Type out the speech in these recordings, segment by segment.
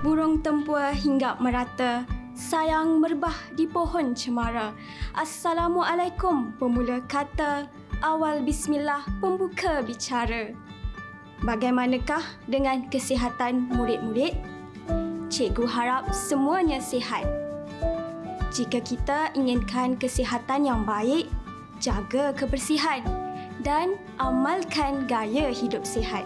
burung tempua hinggap merata, sayang merbah di pohon cemara. Assalamualaikum pemula kata, awal bismillah pembuka bicara. Bagaimanakah dengan kesihatan murid-murid? Cikgu harap semuanya sihat. Jika kita inginkan kesihatan yang baik, jaga kebersihan dan amalkan gaya hidup sihat.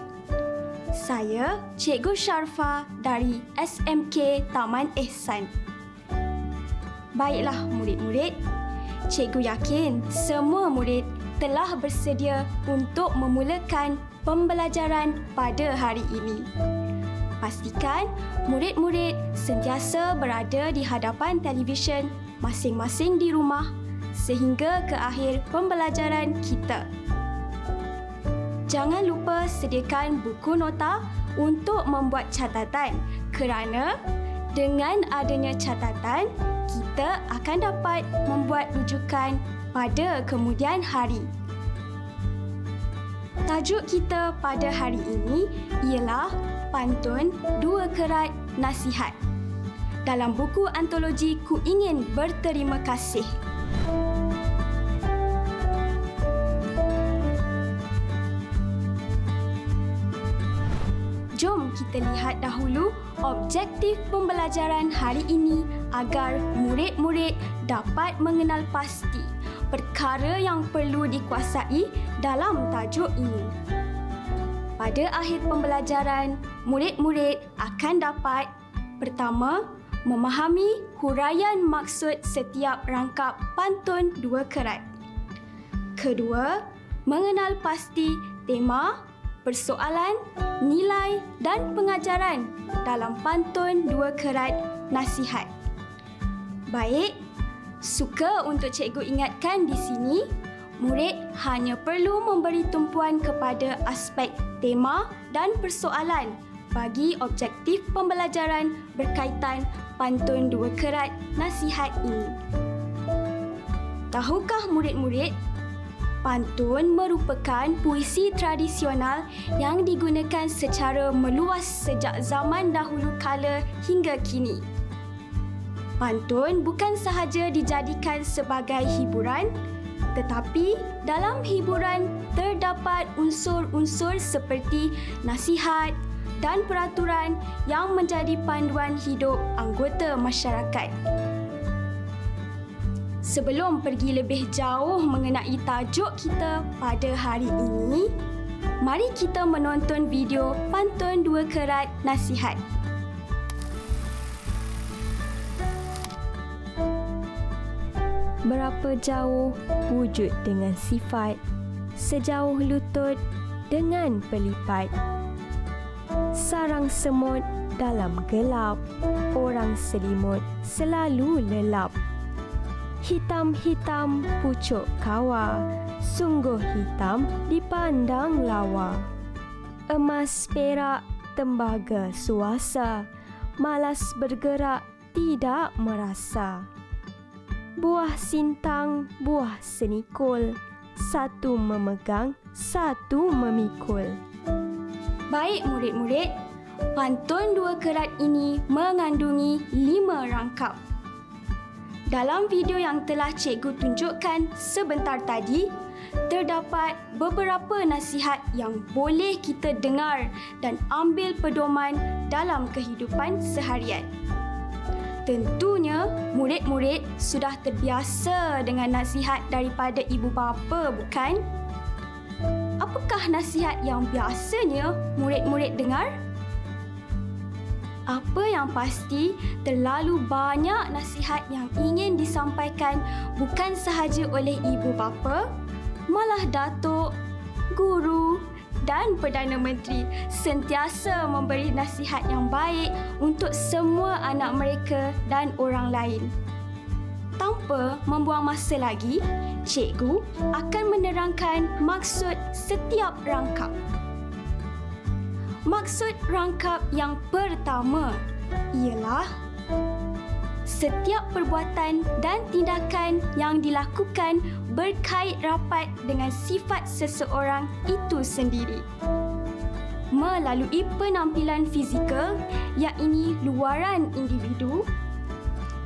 Saya Cikgu Sharfa dari SMK Taman Ehsan. Baiklah murid-murid, cikgu yakin semua murid telah bersedia untuk memulakan pembelajaran pada hari ini. Pastikan murid-murid sentiasa berada di hadapan televisyen masing-masing di rumah sehingga ke akhir pembelajaran kita. Jangan lupa sediakan buku nota untuk membuat catatan kerana dengan adanya catatan kita akan dapat membuat rujukan pada kemudian hari. Tajuk kita pada hari ini ialah Pantun Dua Kerat Nasihat. Dalam buku antologi Ku Ingin Berterima Kasih. Kita lihat dahulu objektif pembelajaran hari ini agar murid-murid dapat mengenal pasti perkara yang perlu dikuasai dalam tajuk ini. Pada akhir pembelajaran, murid-murid akan dapat pertama, memahami huraian maksud setiap rangkap pantun dua kerat. Kedua, mengenal pasti tema persoalan, nilai dan pengajaran dalam pantun dua kerat nasihat. Baik, suka untuk cikgu ingatkan di sini, murid hanya perlu memberi tumpuan kepada aspek tema dan persoalan bagi objektif pembelajaran berkaitan pantun dua kerat nasihat ini. Tahukah murid-murid Pantun merupakan puisi tradisional yang digunakan secara meluas sejak zaman dahulu kala hingga kini. Pantun bukan sahaja dijadikan sebagai hiburan, tetapi dalam hiburan terdapat unsur-unsur seperti nasihat dan peraturan yang menjadi panduan hidup anggota masyarakat. Sebelum pergi lebih jauh mengenai tajuk kita pada hari ini, mari kita menonton video pantun dua kerat nasihat. Berapa jauh wujud dengan sifat, sejauh lutut dengan pelipat. Sarang semut dalam gelap, orang selimut selalu lelap. Hitam-hitam pucuk kawa, sungguh hitam dipandang lawa. Emas perak tembaga suasa, malas bergerak tidak merasa. Buah sintang, buah senikul, satu memegang, satu memikul. Baik murid-murid, pantun dua kerat ini mengandungi lima rangkap. Dalam video yang telah cikgu tunjukkan sebentar tadi, terdapat beberapa nasihat yang boleh kita dengar dan ambil pedoman dalam kehidupan seharian. Tentunya, murid-murid sudah terbiasa dengan nasihat daripada ibu bapa, bukan? Apakah nasihat yang biasanya murid-murid dengar? Apa yang pasti terlalu banyak nasihat yang ingin disampaikan bukan sahaja oleh ibu bapa, malah datuk, guru dan Perdana Menteri sentiasa memberi nasihat yang baik untuk semua anak mereka dan orang lain. Tanpa membuang masa lagi, cikgu akan menerangkan maksud setiap rangkap. Maksud rangkap yang pertama ialah setiap perbuatan dan tindakan yang dilakukan berkait rapat dengan sifat seseorang itu sendiri. melalui penampilan fizikal ini luaran individu,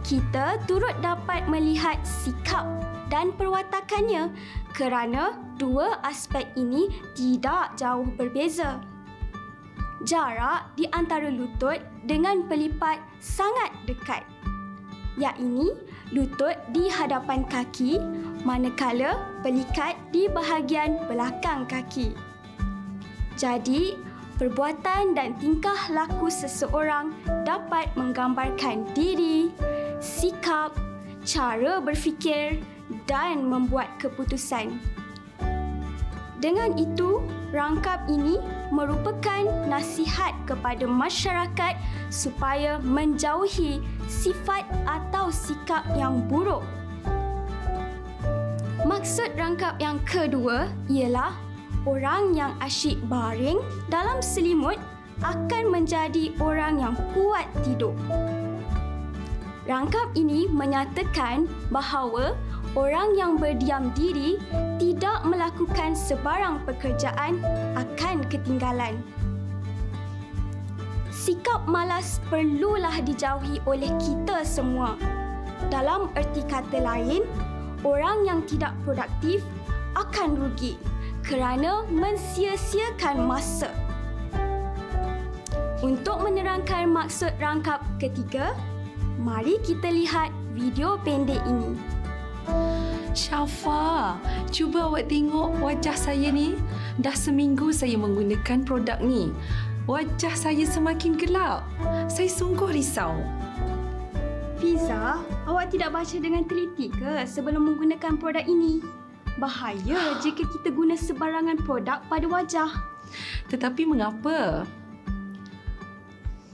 kita turut dapat melihat sikap dan perwatakannya kerana dua aspek ini tidak jauh berbeza. Jarak di antara lutut dengan pelipat sangat dekat. Yang ini lutut di hadapan kaki manakala pelikat di bahagian belakang kaki. Jadi, perbuatan dan tingkah laku seseorang dapat menggambarkan diri, sikap, cara berfikir dan membuat keputusan. Dengan itu, rangkap ini merupakan nasihat kepada masyarakat supaya menjauhi sifat atau sikap yang buruk. Maksud rangkap yang kedua ialah orang yang asyik baring dalam selimut akan menjadi orang yang kuat tidur. Rangkap ini menyatakan bahawa orang yang berdiam diri tidak melakukan sebarang pekerjaan akan ketinggalan. Sikap malas perlulah dijauhi oleh kita semua. Dalam erti kata lain, orang yang tidak produktif akan rugi kerana mensia-siakan masa. Untuk menerangkan maksud rangkap ketiga, mari kita lihat video pendek ini. Syafa, cuba awak tengok wajah saya ni. Dah seminggu saya menggunakan produk ni. Wajah saya semakin gelap. Saya sungguh risau. Fiza, awak tidak baca dengan teliti ke sebelum menggunakan produk ini? Bahaya jika kita guna sebarangan produk pada wajah. Tetapi mengapa?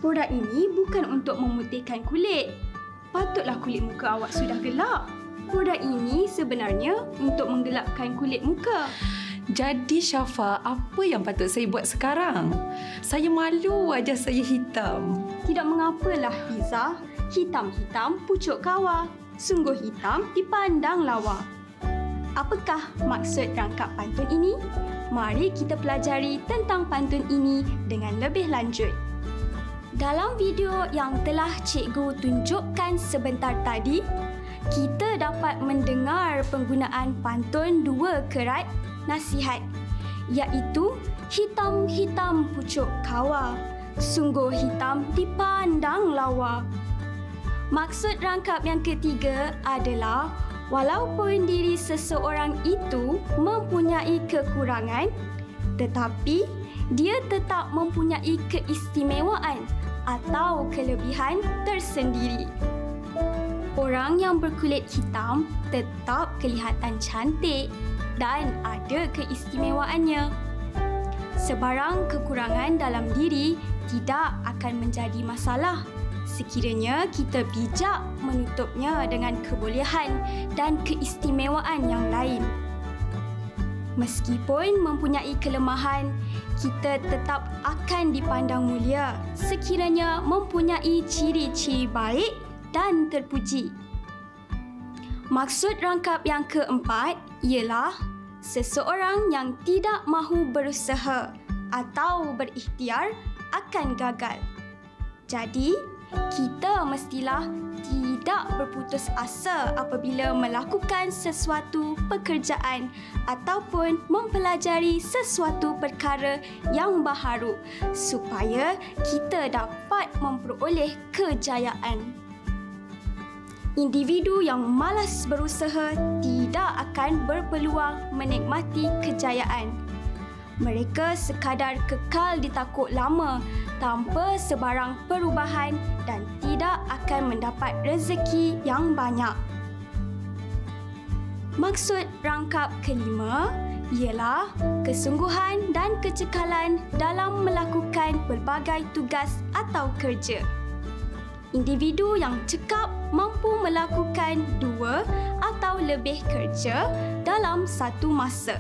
Produk ini bukan untuk memutihkan kulit. Patutlah kulit muka awak sudah gelap. Produk ini sebenarnya untuk menggelapkan kulit muka. Jadi Syafa, apa yang patut saya buat sekarang? Saya malu wajah saya hitam. Tidak mengapalah Fiza. Hitam-hitam pucuk kawa. Sungguh hitam dipandang lawa. Apakah maksud rangkap pantun ini? Mari kita pelajari tentang pantun ini dengan lebih lanjut. Dalam video yang telah cikgu tunjukkan sebentar tadi, kita dapat mendengar penggunaan pantun dua kerat nasihat iaitu hitam-hitam pucuk kawa sungguh hitam dipandang lawa. Maksud rangkap yang ketiga adalah walaupun diri seseorang itu mempunyai kekurangan tetapi dia tetap mempunyai keistimewaan atau kelebihan tersendiri orang yang berkulit hitam tetap kelihatan cantik dan ada keistimewaannya. Sebarang kekurangan dalam diri tidak akan menjadi masalah sekiranya kita bijak menutupnya dengan kebolehan dan keistimewaan yang lain. Meskipun mempunyai kelemahan, kita tetap akan dipandang mulia sekiranya mempunyai ciri-ciri baik dan terpuji. Maksud rangkap yang keempat ialah seseorang yang tidak mahu berusaha atau berikhtiar akan gagal. Jadi, kita mestilah tidak berputus asa apabila melakukan sesuatu pekerjaan ataupun mempelajari sesuatu perkara yang baharu supaya kita dapat memperoleh kejayaan individu yang malas berusaha tidak akan berpeluang menikmati kejayaan. Mereka sekadar kekal di takut lama tanpa sebarang perubahan dan tidak akan mendapat rezeki yang banyak. Maksud rangkap kelima ialah kesungguhan dan kecekalan dalam melakukan pelbagai tugas atau kerja individu yang cekap mampu melakukan dua atau lebih kerja dalam satu masa.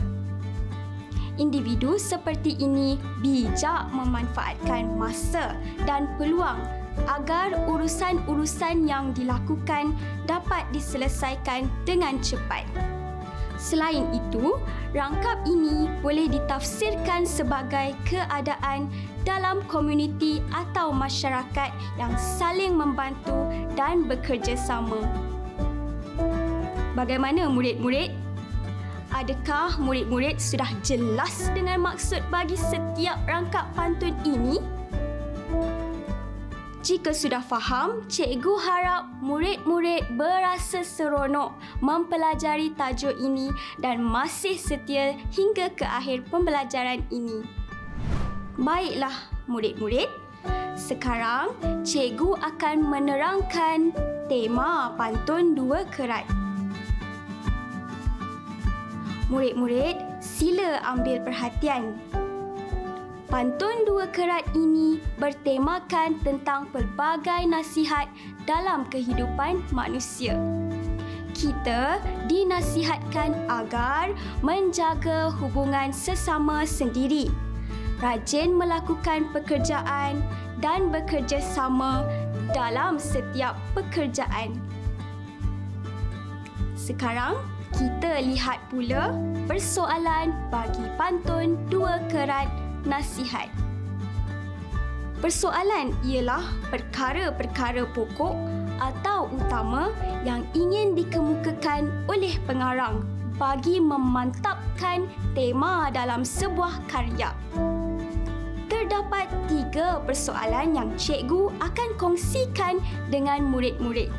Individu seperti ini bijak memanfaatkan masa dan peluang agar urusan-urusan yang dilakukan dapat diselesaikan dengan cepat. Selain itu, rangkap ini boleh ditafsirkan sebagai keadaan dalam komuniti atau masyarakat yang saling membantu dan bekerjasama. Bagaimana murid-murid? Adakah murid-murid sudah jelas dengan maksud bagi setiap rangkap pantun ini? Jika sudah faham, cikgu harap murid-murid berasa seronok mempelajari tajuk ini dan masih setia hingga ke akhir pembelajaran ini. Baiklah, murid-murid. Sekarang, cikgu akan menerangkan tema pantun dua kerat. Murid-murid, sila ambil perhatian Pantun dua kerat ini bertemakan tentang pelbagai nasihat dalam kehidupan manusia. Kita dinasihatkan agar menjaga hubungan sesama sendiri, rajin melakukan pekerjaan dan bekerjasama dalam setiap pekerjaan. Sekarang, kita lihat pula persoalan bagi pantun dua kerat nasihat. Persoalan ialah perkara-perkara pokok atau utama yang ingin dikemukakan oleh pengarang bagi memantapkan tema dalam sebuah karya. Terdapat tiga persoalan yang cikgu akan kongsikan dengan murid-murid.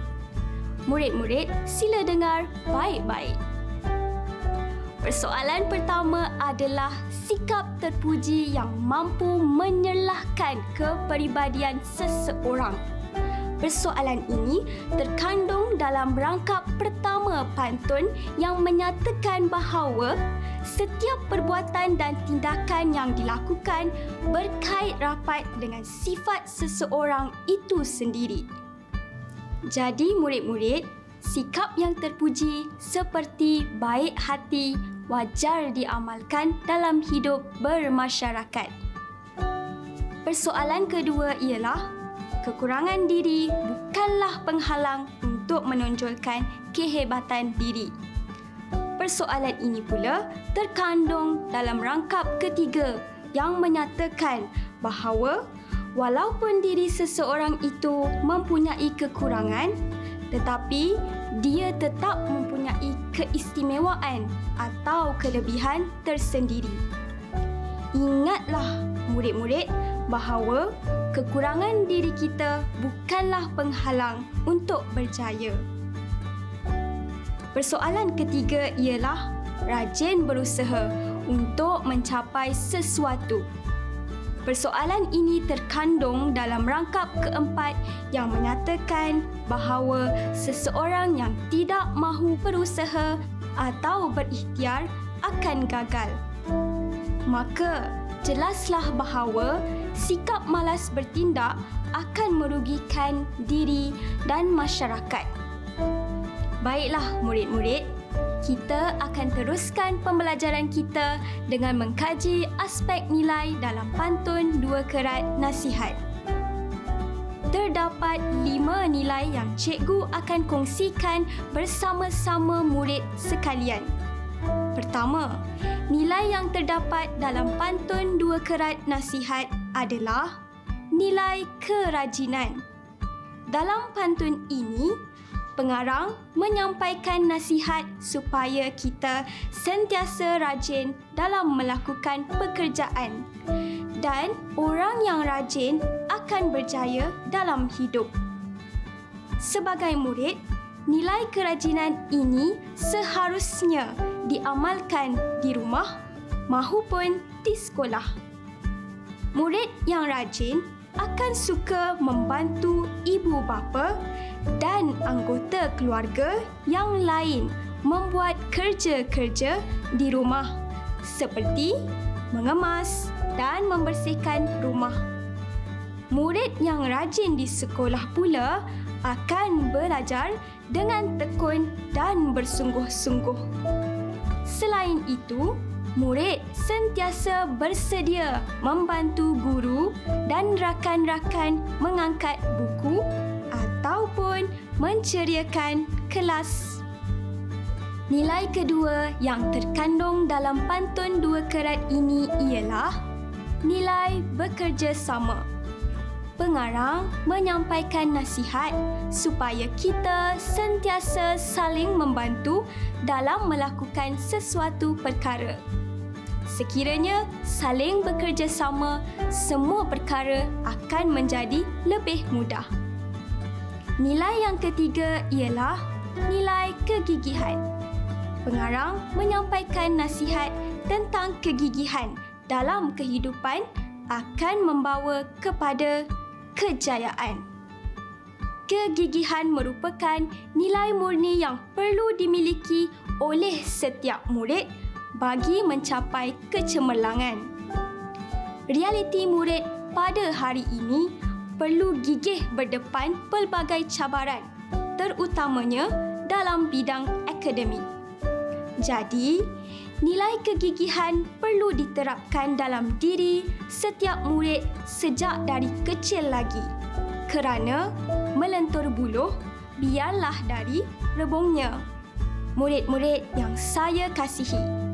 Murid-murid, sila dengar baik-baik. Persoalan pertama adalah sikap terpuji yang mampu menyerlahkan kepribadian seseorang. Persoalan ini terkandung dalam rangkap pertama pantun yang menyatakan bahawa setiap perbuatan dan tindakan yang dilakukan berkait rapat dengan sifat seseorang itu sendiri. Jadi murid-murid, sikap yang terpuji seperti baik hati, wajar diamalkan dalam hidup bermasyarakat. Persoalan kedua ialah kekurangan diri bukanlah penghalang untuk menonjolkan kehebatan diri. Persoalan ini pula terkandung dalam rangkap ketiga yang menyatakan bahawa walaupun diri seseorang itu mempunyai kekurangan tetapi dia tetap mempunyai keistimewaan atau kelebihan tersendiri. Ingatlah murid-murid bahawa kekurangan diri kita bukanlah penghalang untuk berjaya. Persoalan ketiga ialah rajin berusaha untuk mencapai sesuatu Persoalan ini terkandung dalam rangkap keempat yang menyatakan bahawa seseorang yang tidak mahu berusaha atau berikhtiar akan gagal. Maka, jelaslah bahawa sikap malas bertindak akan merugikan diri dan masyarakat. Baiklah murid-murid, kita akan teruskan pembelajaran kita dengan mengkaji aspek nilai dalam pantun dua kerat nasihat. Terdapat lima nilai yang cikgu akan kongsikan bersama-sama murid sekalian. Pertama, nilai yang terdapat dalam pantun dua kerat nasihat adalah nilai kerajinan. Dalam pantun ini, pengarang menyampaikan nasihat supaya kita sentiasa rajin dalam melakukan pekerjaan dan orang yang rajin akan berjaya dalam hidup. Sebagai murid, nilai kerajinan ini seharusnya diamalkan di rumah mahupun di sekolah. Murid yang rajin akan suka membantu ibu bapa dan anggota keluarga yang lain membuat kerja-kerja di rumah seperti mengemas dan membersihkan rumah. Murid yang rajin di sekolah pula akan belajar dengan tekun dan bersungguh-sungguh. Selain itu, murid sentiasa bersedia membantu guru dan rakan-rakan mengangkat buku ataupun menceriakan kelas. Nilai kedua yang terkandung dalam pantun dua kerat ini ialah nilai bekerja sama. Pengarang menyampaikan nasihat supaya kita sentiasa saling membantu dalam melakukan sesuatu perkara. Sekiranya saling bekerjasama, semua perkara akan menjadi lebih mudah. Nilai yang ketiga ialah nilai kegigihan. Pengarang menyampaikan nasihat tentang kegigihan dalam kehidupan akan membawa kepada kejayaan. Kegigihan merupakan nilai murni yang perlu dimiliki oleh setiap murid bagi mencapai kecemerlangan. Realiti murid pada hari ini perlu gigih berdepan pelbagai cabaran, terutamanya dalam bidang akademik. Jadi, nilai kegigihan perlu diterapkan dalam diri setiap murid sejak dari kecil lagi. Kerana melentur buluh biarlah dari rebungnya. Murid-murid yang saya kasihi.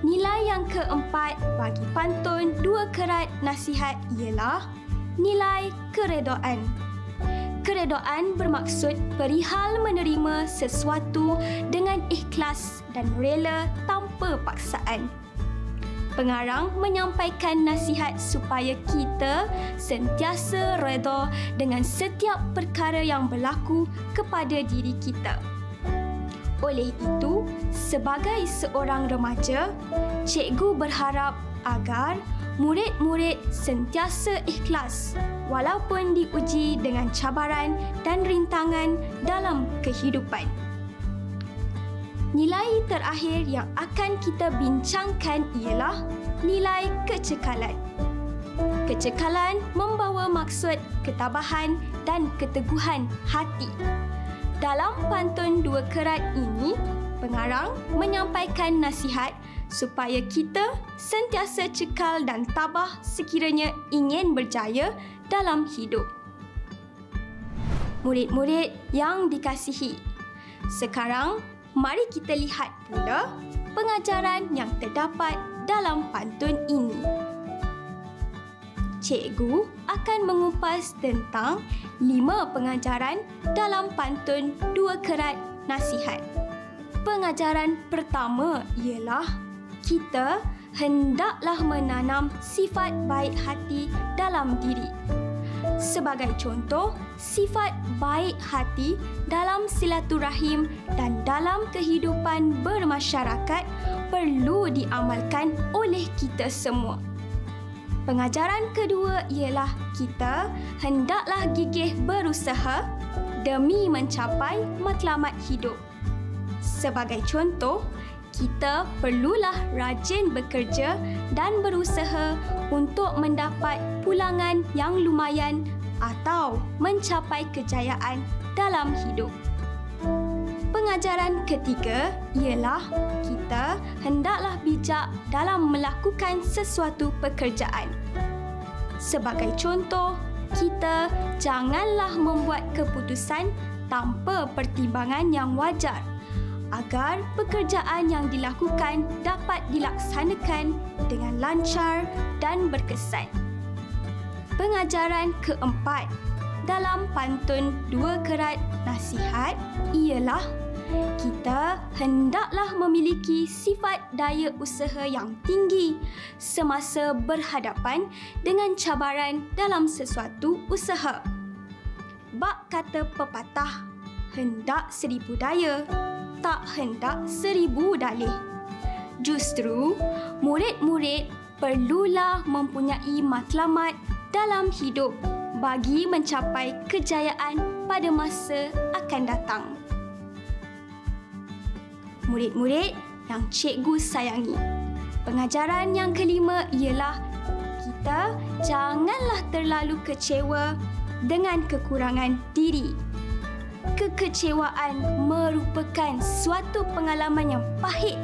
Nilai yang keempat bagi pantun dua kerat nasihat ialah nilai keredoan. Keredoan bermaksud perihal menerima sesuatu dengan ikhlas dan rela tanpa paksaan. Pengarang menyampaikan nasihat supaya kita sentiasa reda dengan setiap perkara yang berlaku kepada diri kita. Oleh itu, sebagai seorang remaja, cikgu berharap agar murid-murid sentiasa ikhlas walaupun diuji dengan cabaran dan rintangan dalam kehidupan. Nilai terakhir yang akan kita bincangkan ialah nilai kecekalan. Kecekalan membawa maksud ketabahan dan keteguhan hati. Dalam pantun dua kerat ini, pengarang menyampaikan nasihat supaya kita sentiasa cekal dan tabah sekiranya ingin berjaya dalam hidup. Murid-murid yang dikasihi, sekarang mari kita lihat pula pengajaran yang terdapat dalam pantun ini. Cikgu akan mengupas tentang lima pengajaran dalam pantun dua kerat nasihat. Pengajaran pertama ialah kita hendaklah menanam sifat baik hati dalam diri Sebagai contoh, sifat baik hati dalam silaturahim dan dalam kehidupan bermasyarakat perlu diamalkan oleh kita semua. Pengajaran kedua ialah kita hendaklah gigih berusaha demi mencapai matlamat hidup. Sebagai contoh, kita perlulah rajin bekerja dan berusaha untuk mendapat pulangan yang lumayan atau mencapai kejayaan dalam hidup. Pengajaran ketiga ialah kita hendaklah bijak dalam melakukan sesuatu pekerjaan. Sebagai contoh, kita janganlah membuat keputusan tanpa pertimbangan yang wajar agar pekerjaan yang dilakukan dapat dilaksanakan dengan lancar dan berkesan. Pengajaran keempat dalam pantun dua kerat nasihat ialah kita hendaklah memiliki sifat daya usaha yang tinggi semasa berhadapan dengan cabaran dalam sesuatu usaha. Bak kata pepatah, hendak seribu daya, tak hendak seribu dalih. Justru, murid-murid perlulah mempunyai matlamat dalam hidup bagi mencapai kejayaan pada masa akan datang. Murid-murid yang cikgu sayangi, pengajaran yang kelima ialah kita janganlah terlalu kecewa dengan kekurangan diri kekecewaan merupakan suatu pengalaman yang pahit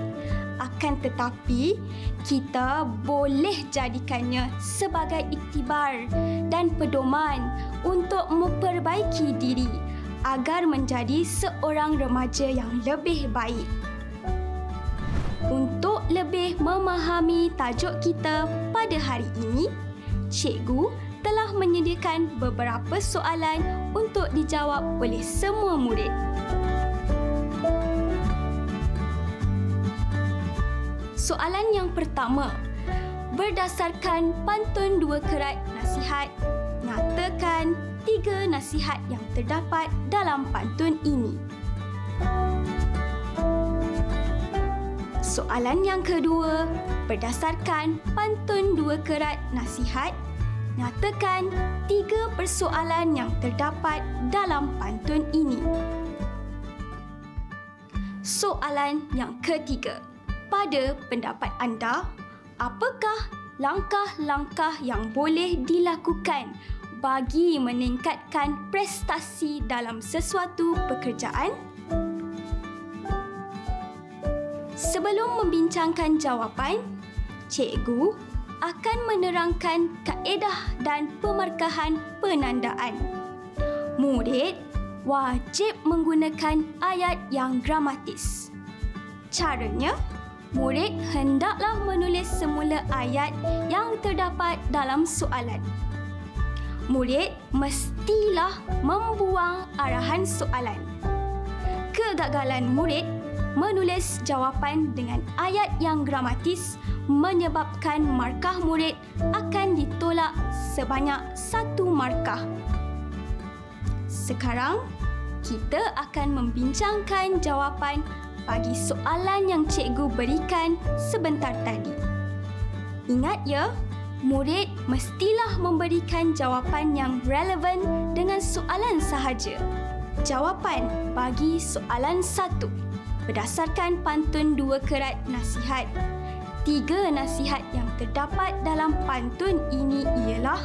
akan tetapi kita boleh jadikannya sebagai iktibar dan pedoman untuk memperbaiki diri agar menjadi seorang remaja yang lebih baik. Untuk lebih memahami tajuk kita pada hari ini, cikgu telah menyediakan beberapa soalan untuk dijawab oleh semua murid. Soalan yang pertama, berdasarkan pantun dua kerat nasihat, nyatakan tiga nasihat yang terdapat dalam pantun ini. Soalan yang kedua, berdasarkan pantun dua kerat nasihat, nyatakan tiga persoalan yang terdapat dalam pantun ini. Soalan yang ketiga, pada pendapat anda, apakah langkah-langkah yang boleh dilakukan bagi meningkatkan prestasi dalam sesuatu pekerjaan? Sebelum membincangkan jawapan, cikgu akan menerangkan kaedah dan pemarkahan penandaan. Murid wajib menggunakan ayat yang gramatis. Caranya, murid hendaklah menulis semula ayat yang terdapat dalam soalan. Murid mestilah membuang arahan soalan. Kegagalan murid menulis jawapan dengan ayat yang gramatis menyebabkan markah murid akan ditolak sebanyak satu markah. Sekarang, kita akan membincangkan jawapan bagi soalan yang cikgu berikan sebentar tadi. Ingat ya, murid mestilah memberikan jawapan yang relevan dengan soalan sahaja. Jawapan bagi soalan satu berdasarkan pantun dua kerat nasihat. Tiga nasihat yang terdapat dalam pantun ini ialah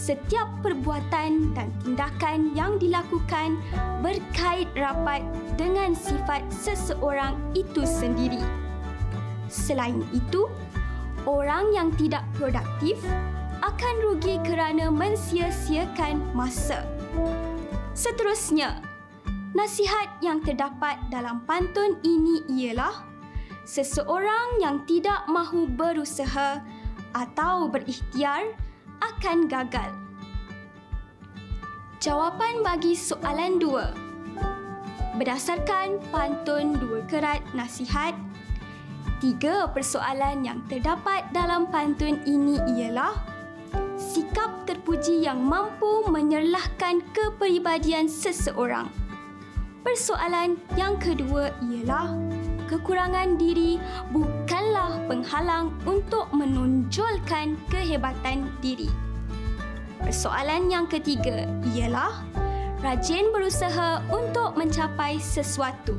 setiap perbuatan dan tindakan yang dilakukan berkait rapat dengan sifat seseorang itu sendiri. Selain itu, orang yang tidak produktif akan rugi kerana mensia-siakan masa. Seterusnya, Nasihat yang terdapat dalam pantun ini ialah seseorang yang tidak mahu berusaha atau berikhtiar akan gagal. Jawapan bagi soalan dua. Berdasarkan pantun dua kerat nasihat, tiga persoalan yang terdapat dalam pantun ini ialah sikap terpuji yang mampu menyerlahkan kepribadian seseorang. Persoalan yang kedua ialah kekurangan diri bukanlah penghalang untuk menonjolkan kehebatan diri. Persoalan yang ketiga ialah rajin berusaha untuk mencapai sesuatu.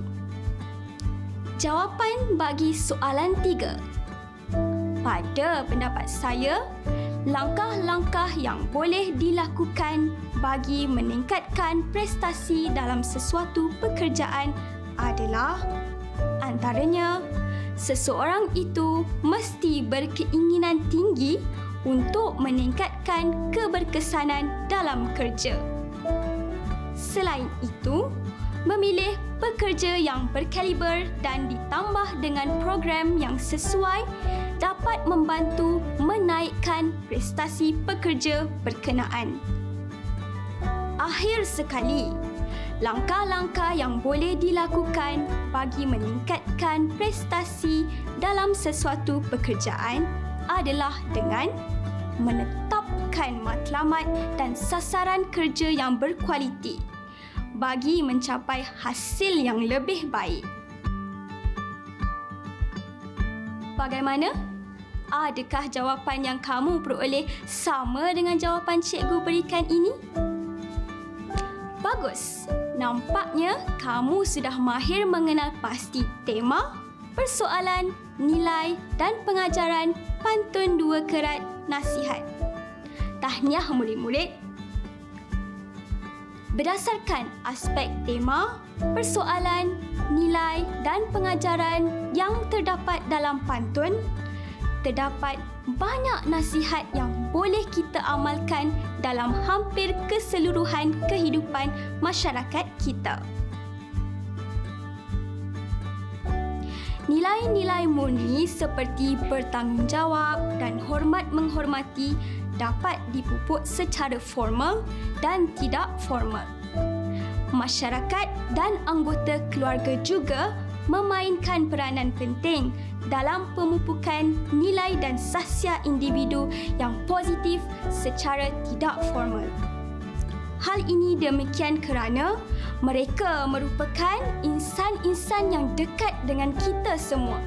Jawapan bagi soalan tiga. Pada pendapat saya, langkah-langkah yang boleh dilakukan bagi meningkatkan prestasi dalam sesuatu pekerjaan adalah antaranya seseorang itu mesti berkeinginan tinggi untuk meningkatkan keberkesanan dalam kerja. Selain itu, memilih pekerja yang berkaliber dan ditambah dengan program yang sesuai dapat membantu menaikkan prestasi pekerja berkenaan akhir sekali, langkah-langkah yang boleh dilakukan bagi meningkatkan prestasi dalam sesuatu pekerjaan adalah dengan menetapkan matlamat dan sasaran kerja yang berkualiti bagi mencapai hasil yang lebih baik. Bagaimana? Adakah jawapan yang kamu peroleh sama dengan jawapan cikgu berikan ini? Bagus. Nampaknya kamu sudah mahir mengenal pasti tema, persoalan, nilai dan pengajaran pantun dua kerat nasihat. Tahniah murid-murid. Berdasarkan aspek tema, persoalan, nilai dan pengajaran yang terdapat dalam pantun, terdapat banyak nasihat yang boleh kita amalkan dalam hampir keseluruhan kehidupan masyarakat kita. Nilai-nilai murni seperti bertanggungjawab dan hormat menghormati dapat dipupuk secara formal dan tidak formal. Masyarakat dan anggota keluarga juga memainkan peranan penting dalam pemupukan nilai dan sahsia individu yang positif secara tidak formal. Hal ini demikian kerana mereka merupakan insan-insan yang dekat dengan kita semua.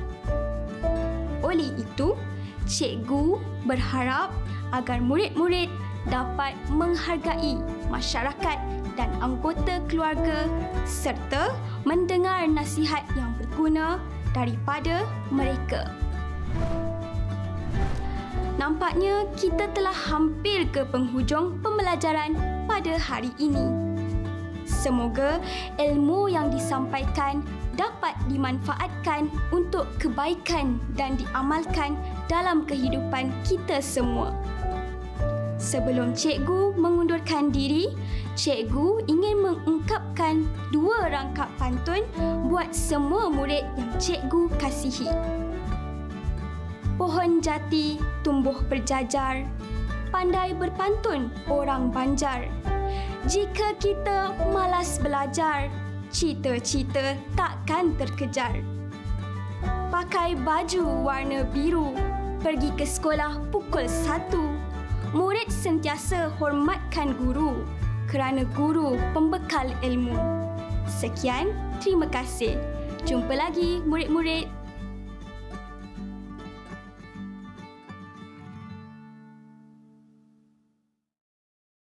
Oleh itu, cikgu berharap agar murid-murid dapat menghargai masyarakat dan anggota keluarga serta mendengar nasihat yang berguna daripada mereka. Nampaknya kita telah hampir ke penghujung pembelajaran pada hari ini. Semoga ilmu yang disampaikan dapat dimanfaatkan untuk kebaikan dan diamalkan dalam kehidupan kita semua. Sebelum cikgu mengundurkan diri, cikgu ingin mengungkapkan dua rangkap pantun buat semua murid yang cikgu kasihi. Pohon jati tumbuh berjajar, pandai berpantun orang Banjar. Jika kita malas belajar, cita-cita takkan terkejar. Pakai baju warna biru, pergi ke sekolah pukul satu. Murid sentiasa hormatkan guru kerana guru pembekal ilmu. Sekian, terima kasih. Jumpa lagi murid-murid